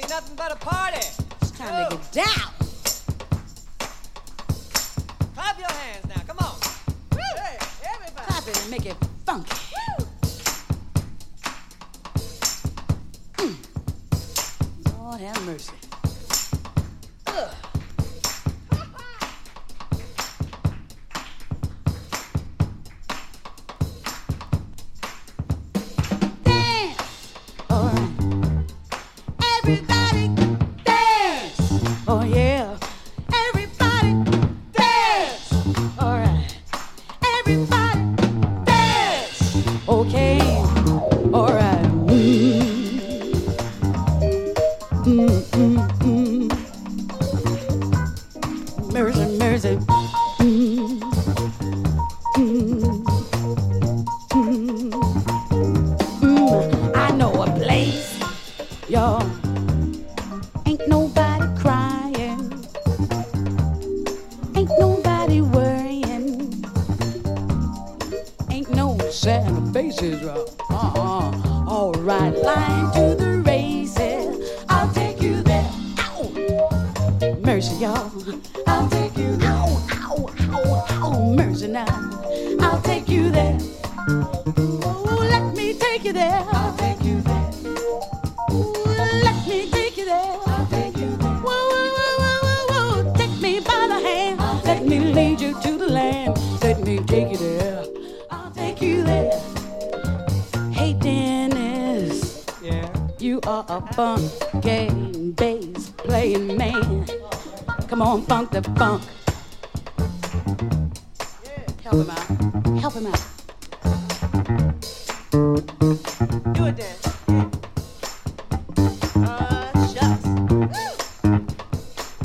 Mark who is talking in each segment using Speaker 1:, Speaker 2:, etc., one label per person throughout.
Speaker 1: Ain't nothing but a party.
Speaker 2: It's time Ooh. to get down.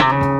Speaker 2: Bye.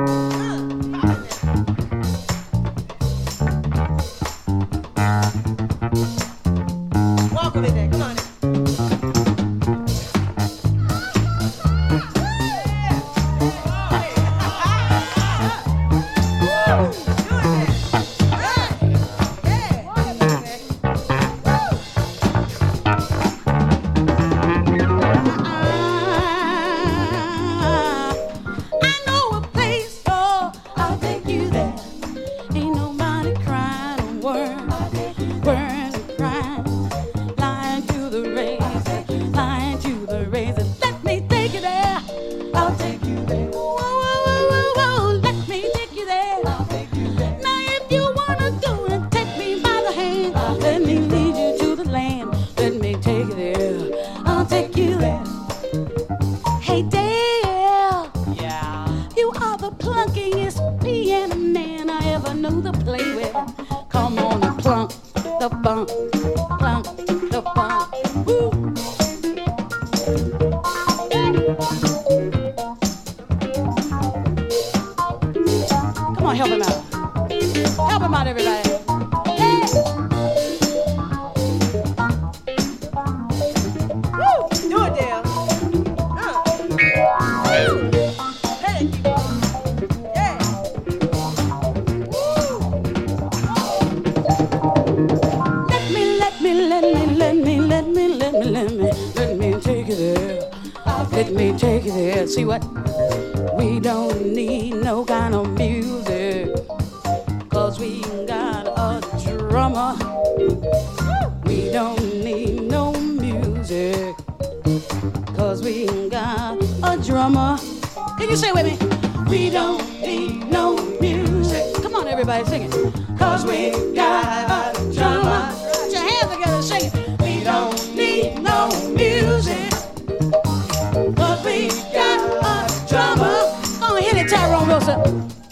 Speaker 2: 掌。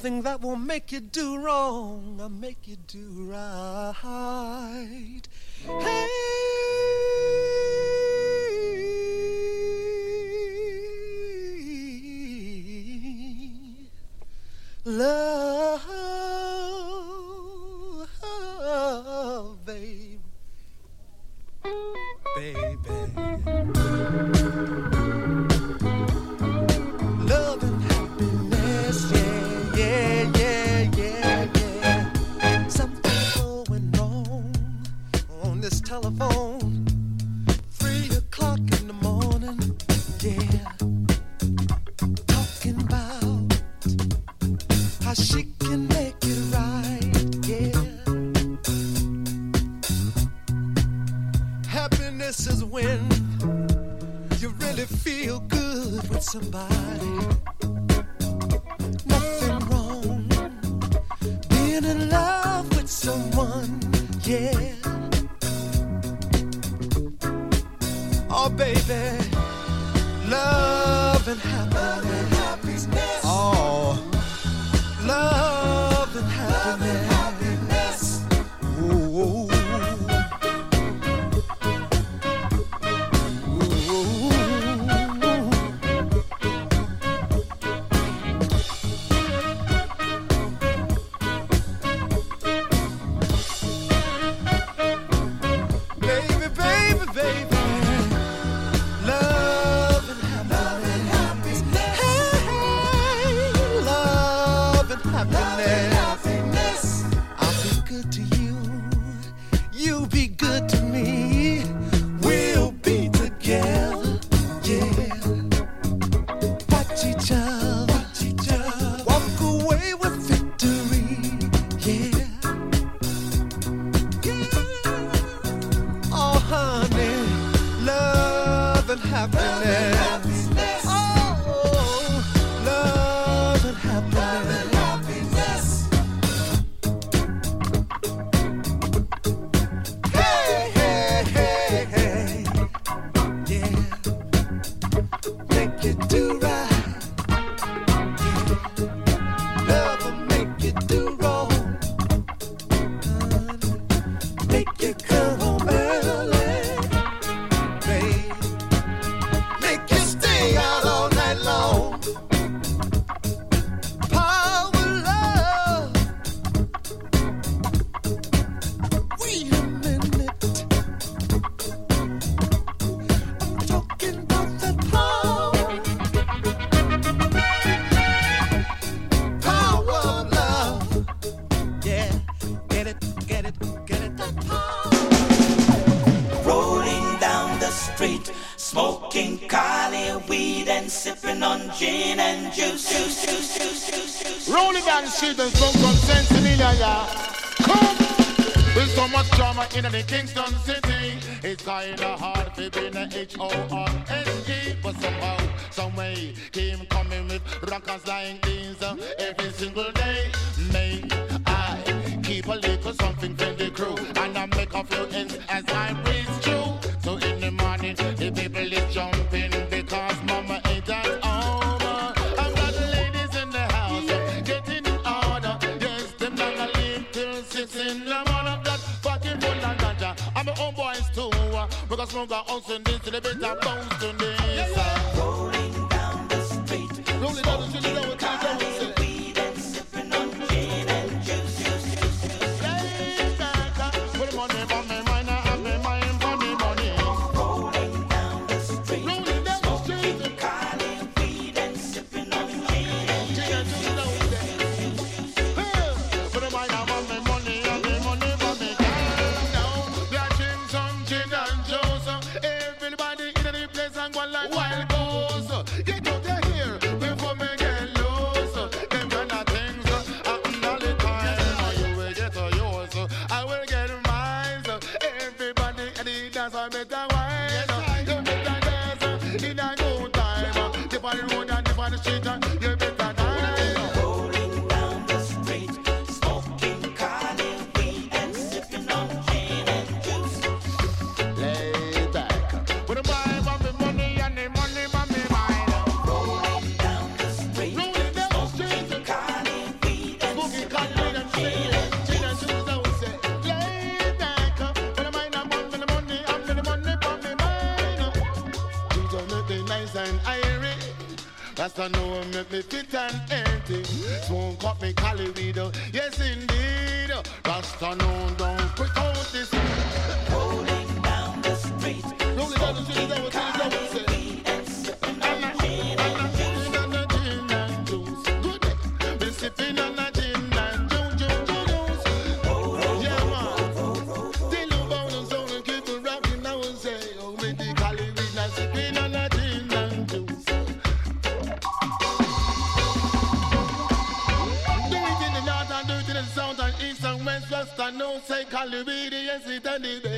Speaker 3: something that will make you do wrong or make you do right. Hey, love, babe, baby.
Speaker 4: dance, I better wine. You better dance in a good time. Dip on the road and dip on the street.
Speaker 5: and
Speaker 4: know make me fit and empty. Smoke up me Cali weed, yes indeed. Rasta know don't quick out this.
Speaker 5: Rolling down the street.
Speaker 4: Rolling down the street. Call the BDS, it and
Speaker 3: the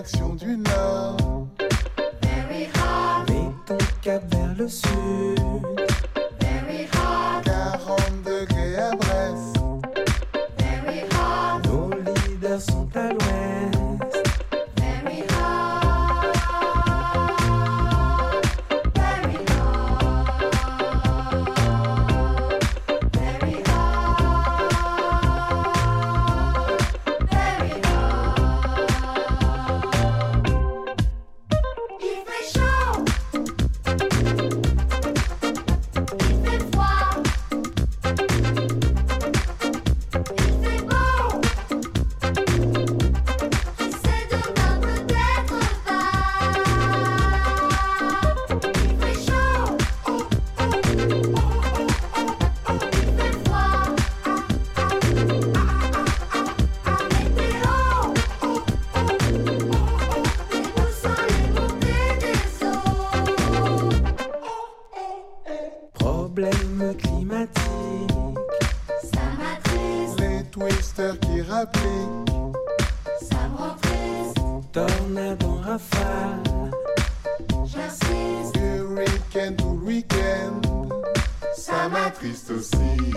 Speaker 3: direction du nord.
Speaker 6: tornade en rafale.
Speaker 7: J'insiste,
Speaker 3: du week-end tout le week-end, ça m'attriste aussi.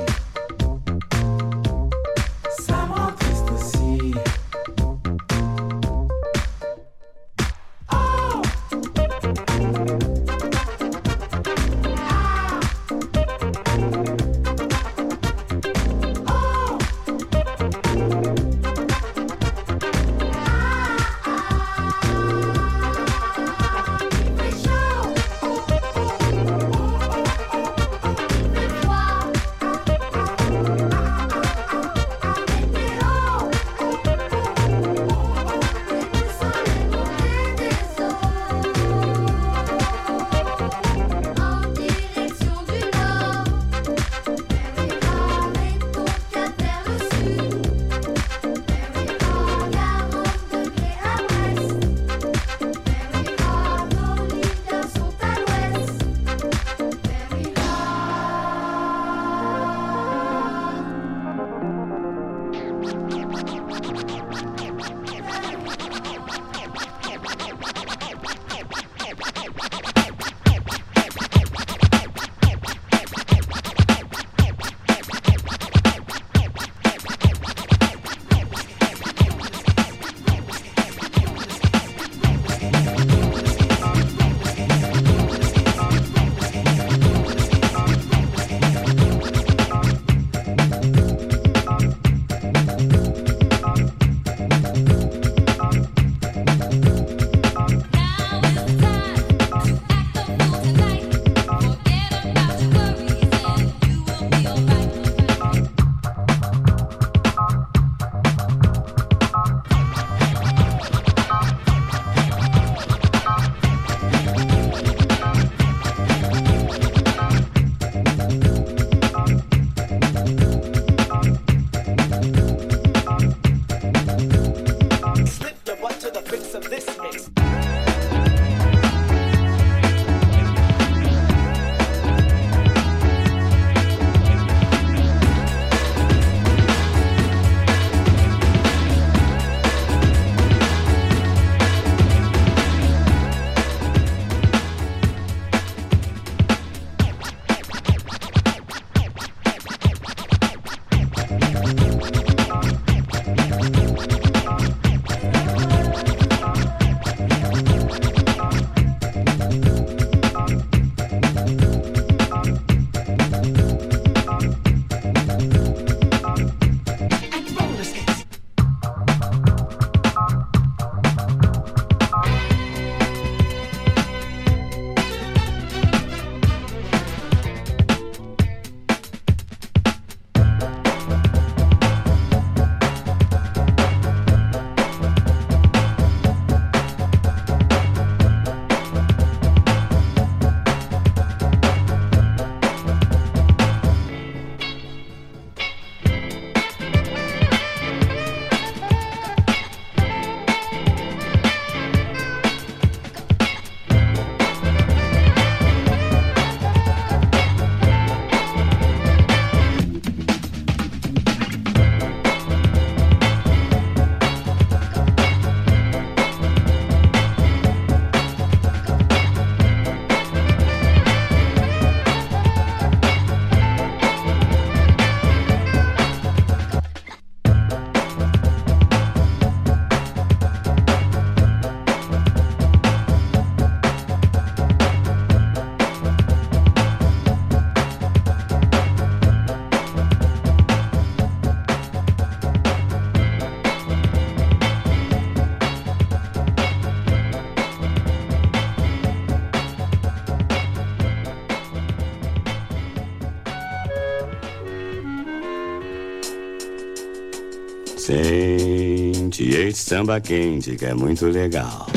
Speaker 8: Este samba quente que é muito legal.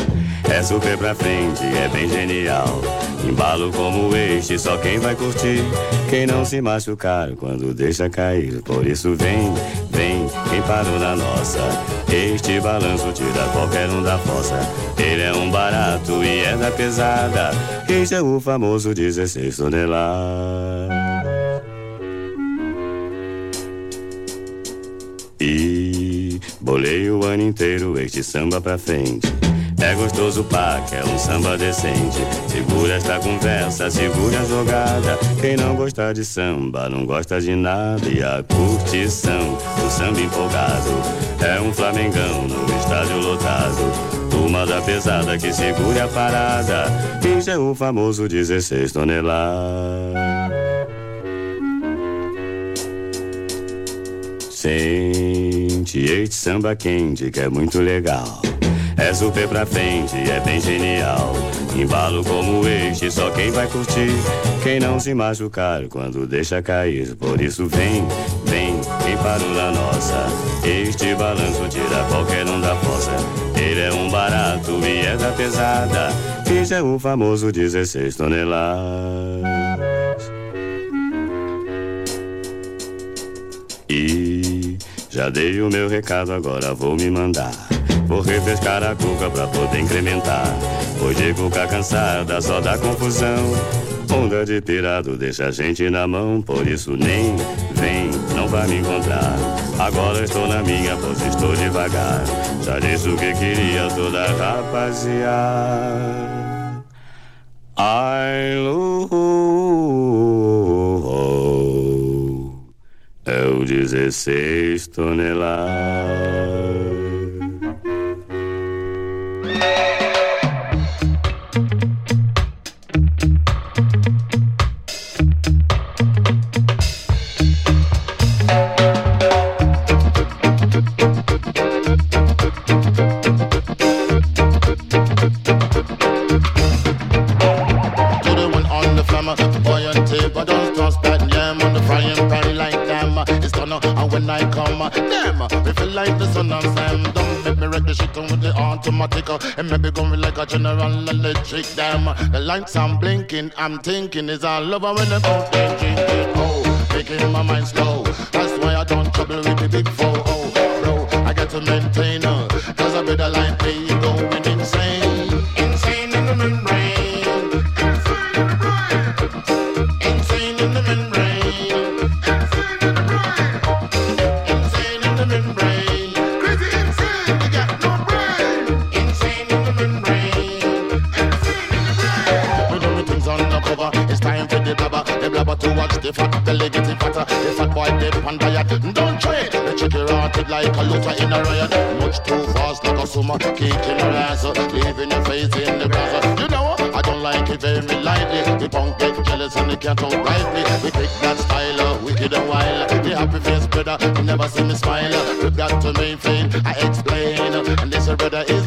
Speaker 8: É super pra frente, é bem genial. Embalo como este, só quem vai curtir. Quem não se machucar quando deixa cair. Por isso vem, vem, quem parou na nossa. Este balanço tira qualquer um da fossa. Ele é um barato e é da pesada. Este é o famoso 16 toneladas. Inteiro este samba pra frente. É gostoso pá, que é um samba decente. Segura esta conversa, segura a jogada. Quem não gosta de samba, não gosta de nada. E a curtição, o samba empolgado. É um flamengão no estádio lotado. Turma da pesada que segura a parada. Este é o famoso 16 toneladas. Sente este samba quente que é muito legal. É super pra frente, é bem genial. Embalo como este, só quem vai curtir. Quem não se machucar quando deixa cair. Por isso vem, vem, quem parou na nossa. Este balanço tira qualquer um da fossa. Ele é um barato e é da pesada. Este é o famoso 16 toneladas. E já dei o meu recado, agora vou me mandar. Vou refrescar a cuca pra poder incrementar. De cuca cansada só dá confusão. Onda de pirado deixa a gente na mão, por isso nem vem, não vai me encontrar. Agora estou na minha, pois estou devagar. Já disse o que queria toda rapaziada. Ai, lu, é o 16 toneladas.
Speaker 4: Automatic. And maybe going like a general electric damn. The lights I'm blinking, I'm thinking is all over when I go drinking. Oh, making my mind slow. Summer kicking her ass, leaving your face in the grass. You know I don't like it very lightly. The punk get jealous and they can't outright me. We pick that style, wicked and wild. The happy face brother, you never see me smile. We got to maintain, I explain. And this brother is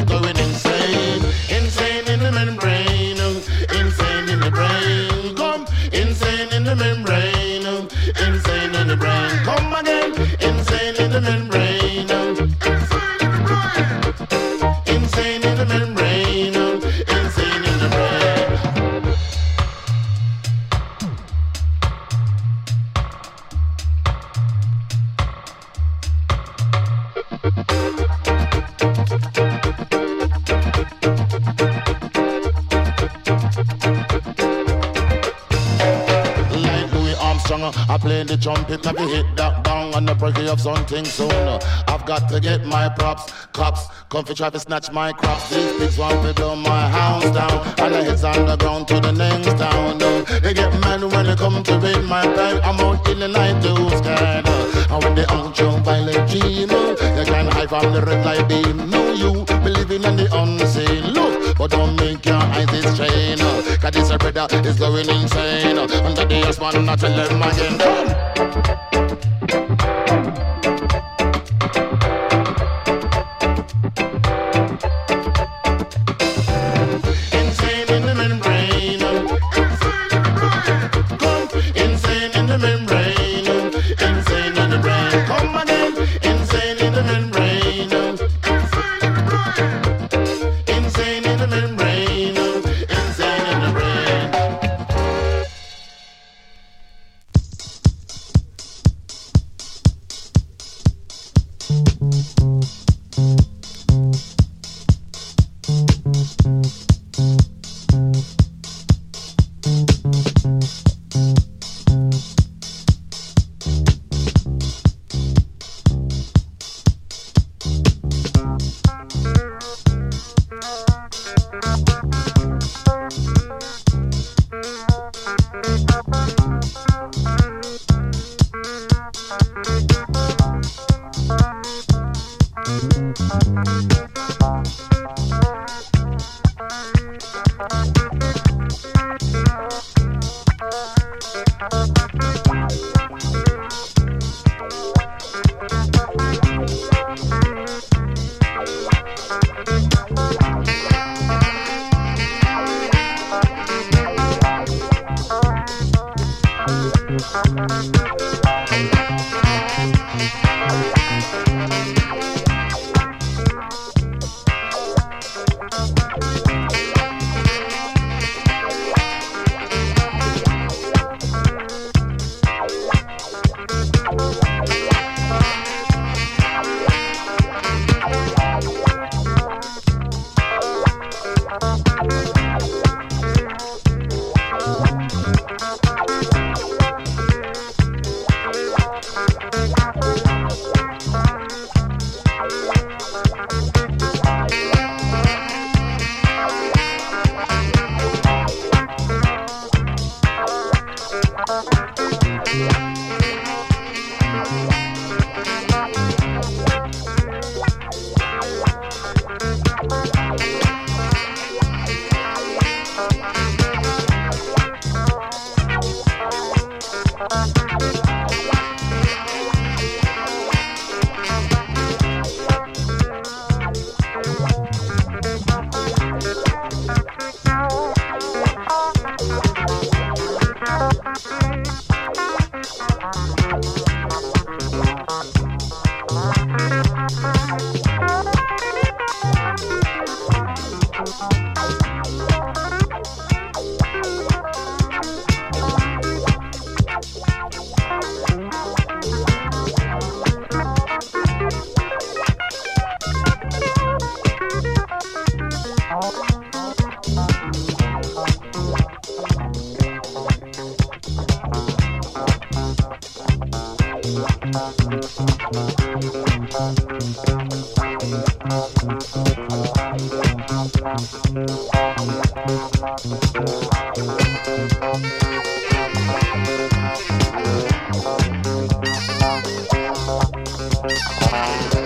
Speaker 4: Armstrong. I play the trumpet, maybe hit that bang on the breaking of something soon. I've got to get my props, cops, come for try to snatch my crops. These pigs want to blow my house down, and the heads on the ground to the next town. They get mad when they come to raid my bag. I'm out in the night too scared. And when they ultraviolet dream, they can hide from the red light beam. No, you believing in the unseen. Look, but don't make your eyes strain. Cause this brother is going insane. Under the husband, I tell them again. Música
Speaker 9: Hit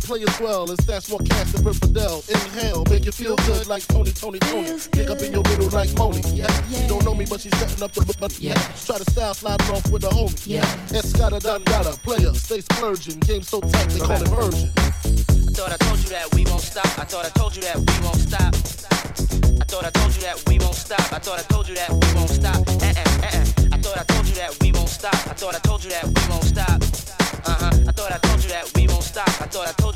Speaker 6: the players well
Speaker 5: as that's what
Speaker 10: cast the Fidel. Inhale, make you feel good like Tony, Tony, Tony. Kick up in your middle like Moni. Yeah, she don't know me, but she's setting up the but yeah. Try to style slide it off with a homie. Yeah, Escada Dandada, player, stay splurging. Game so tight they call it urgent.
Speaker 11: I thought I told you that we won't stop. I thought I told you that we won't stop. I thought I told you that we won't stop. I thought I told you that we won't stop. Uh-uh, uh-uh. I thought I told you that we won't stop. I thought I told you that we won't stop that we won't stop. I thought I told you.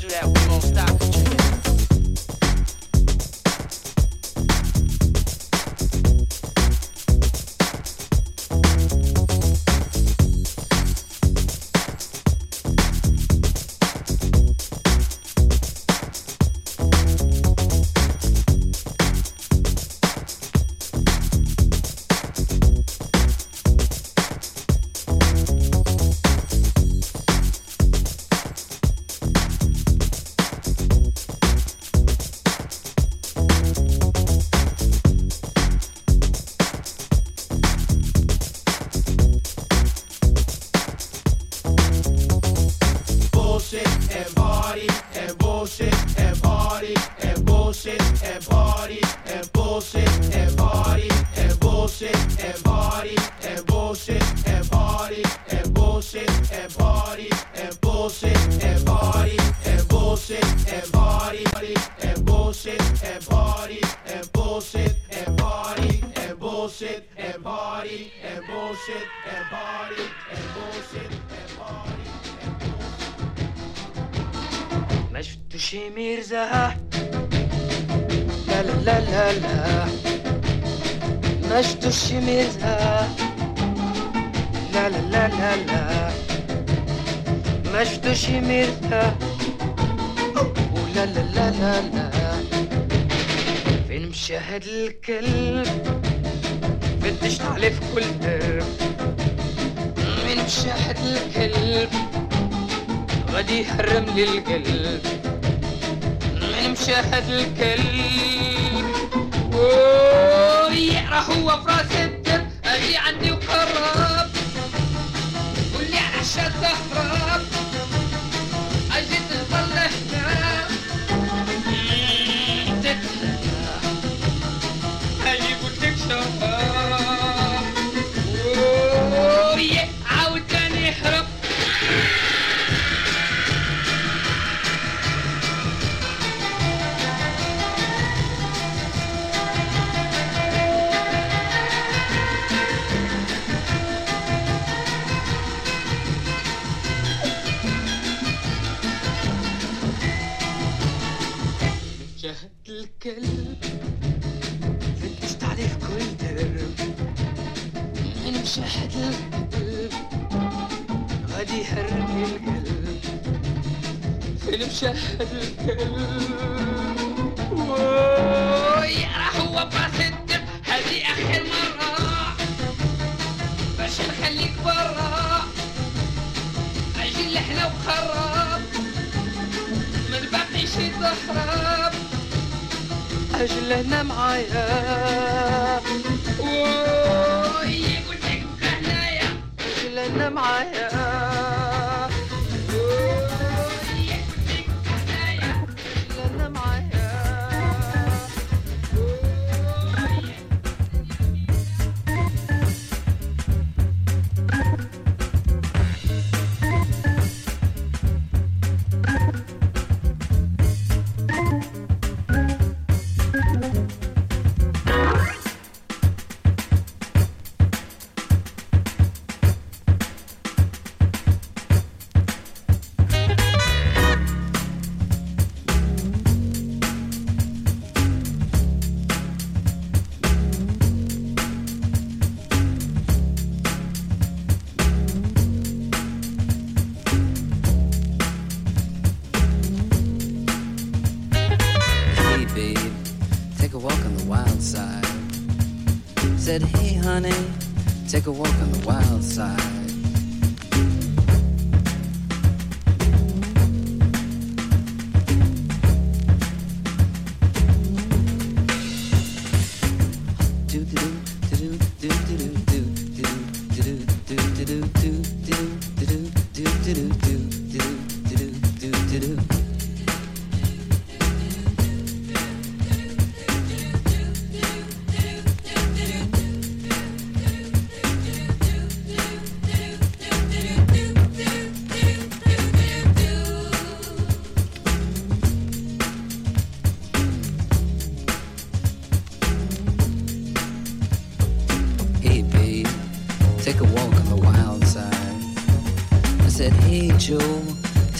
Speaker 6: شحت القلب غادي يحرك القلب. فيلم مشحت القلب. ويا راه هو باس الدم. هذه آخر مرة. باش نخليك برا. أجي لحنا وخراب من شي يتخرب أجي لهنا معايا.
Speaker 12: أجلنا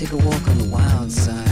Speaker 12: take a walk on the wild side.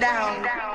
Speaker 13: Down.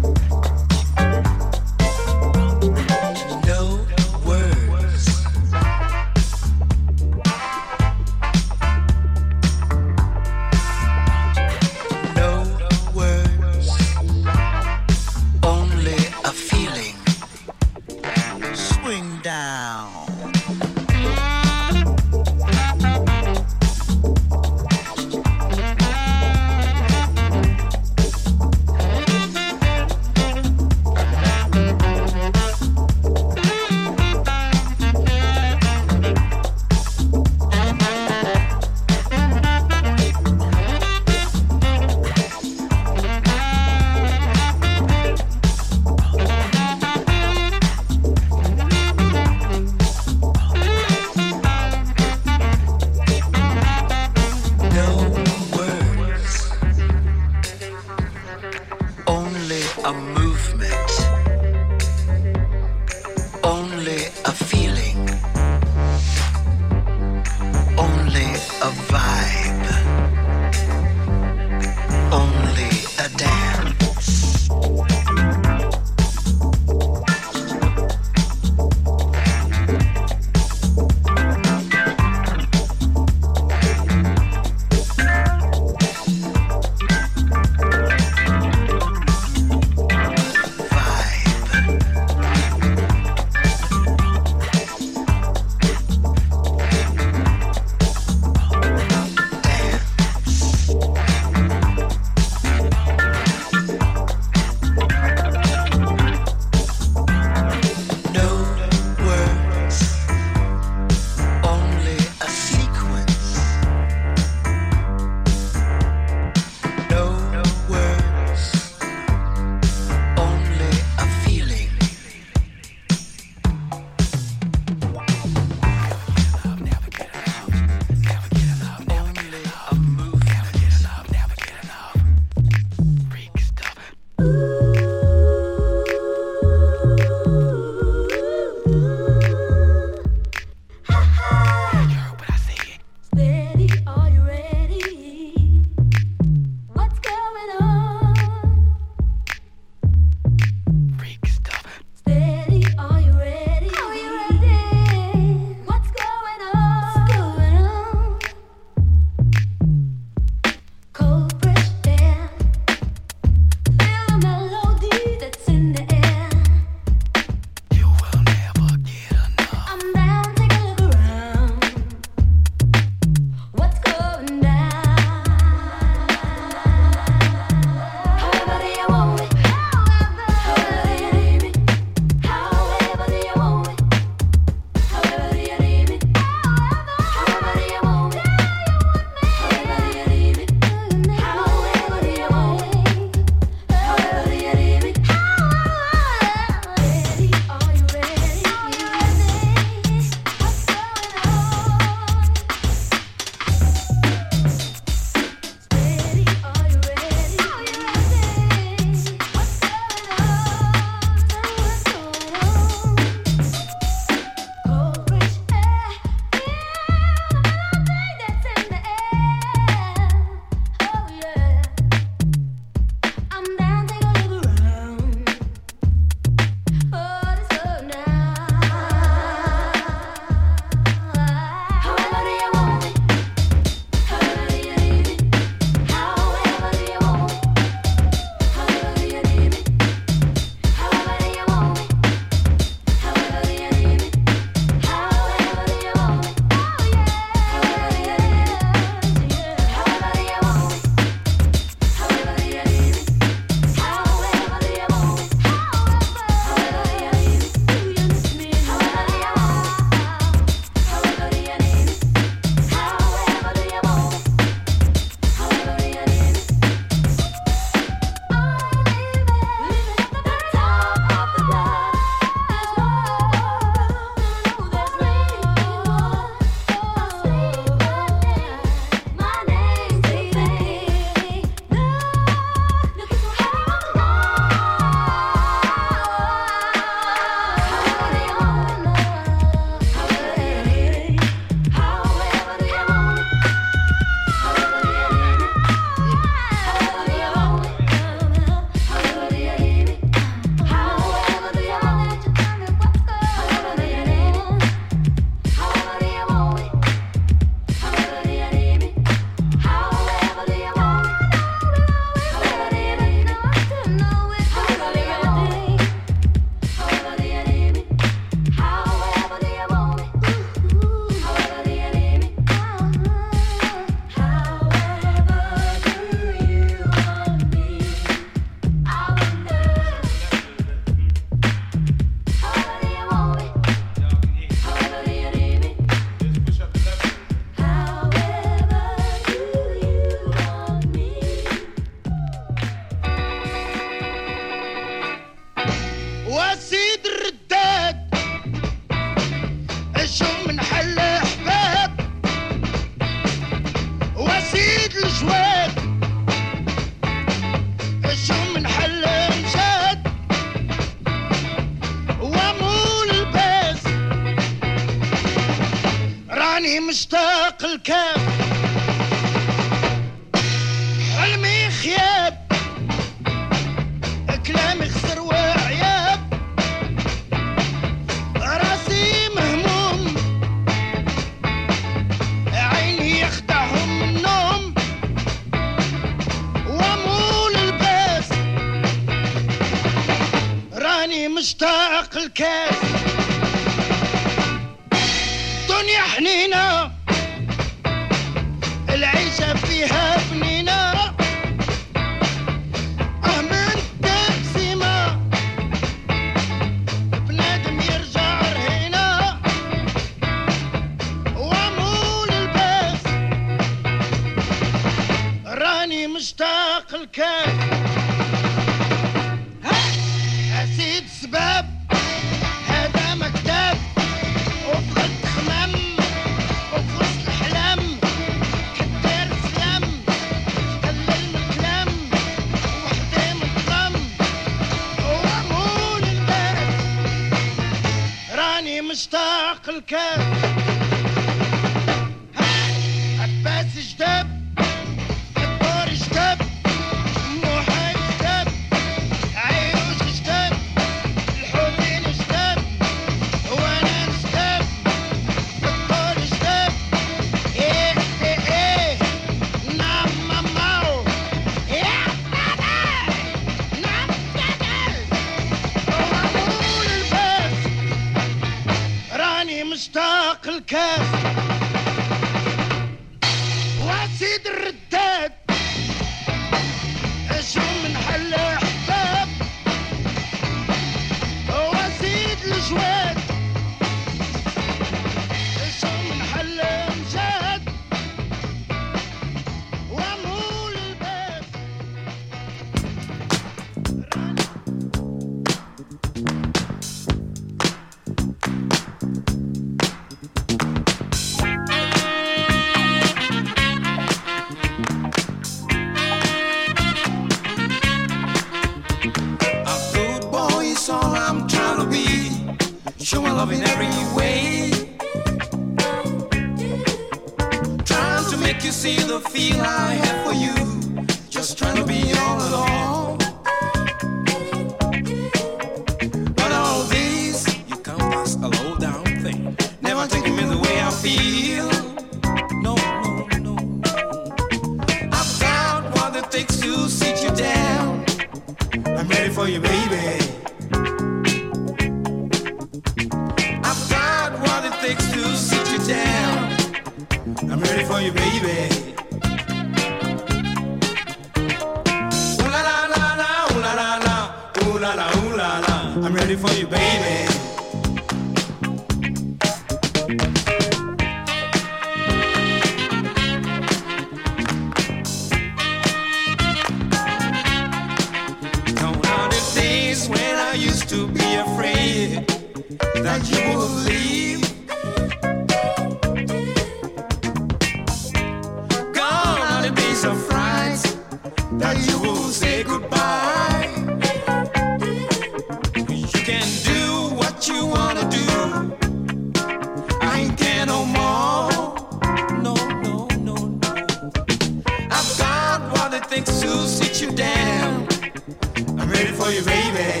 Speaker 5: you, baby.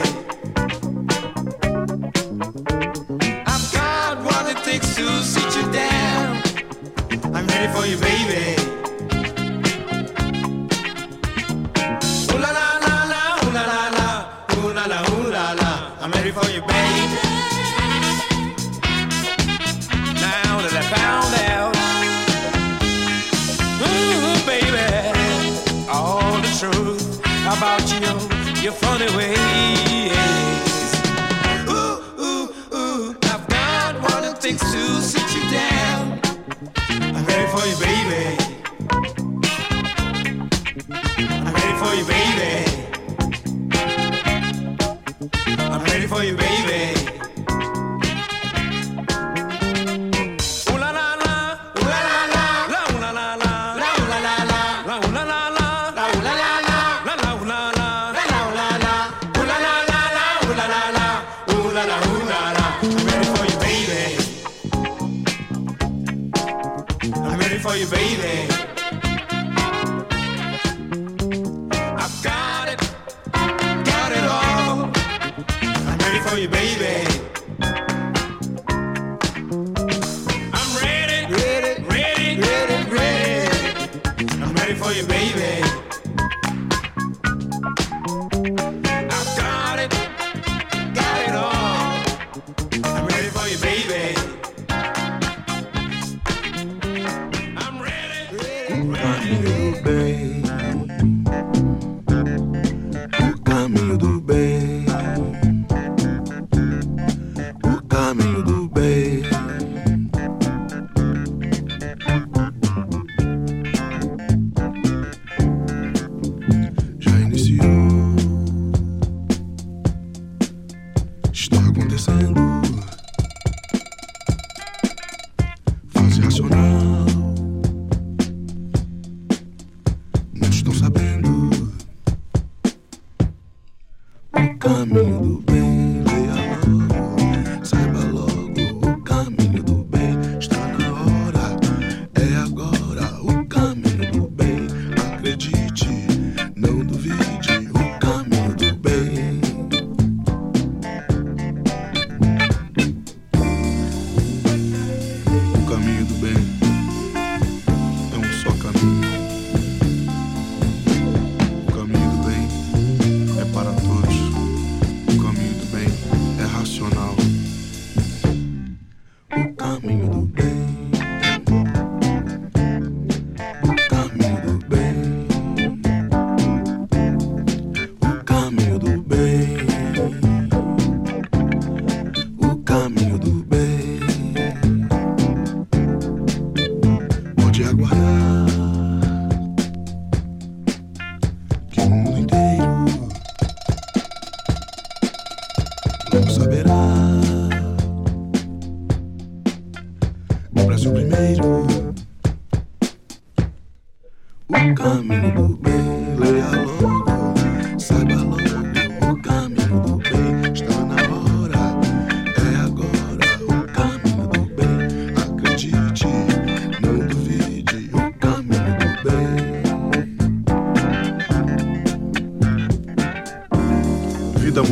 Speaker 5: I've got what it takes to sit you down. I'm ready for you, baby.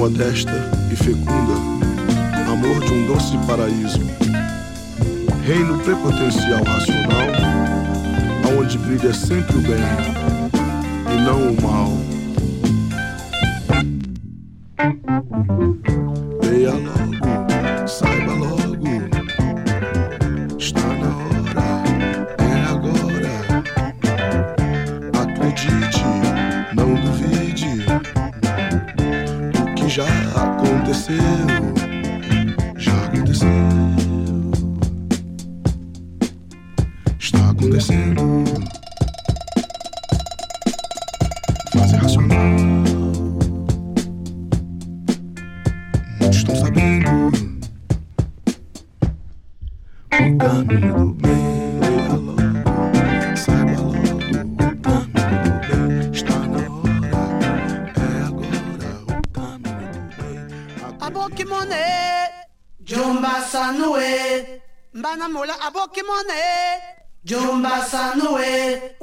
Speaker 14: modesta e fecunda, amor de um doce paraíso, reino prepotencial racional, aonde brilha sempre o bem e não o mal. já aconteceu, já aconteceu, está acontecendo. Pokemon e
Speaker 15: eh. Jumba Sanue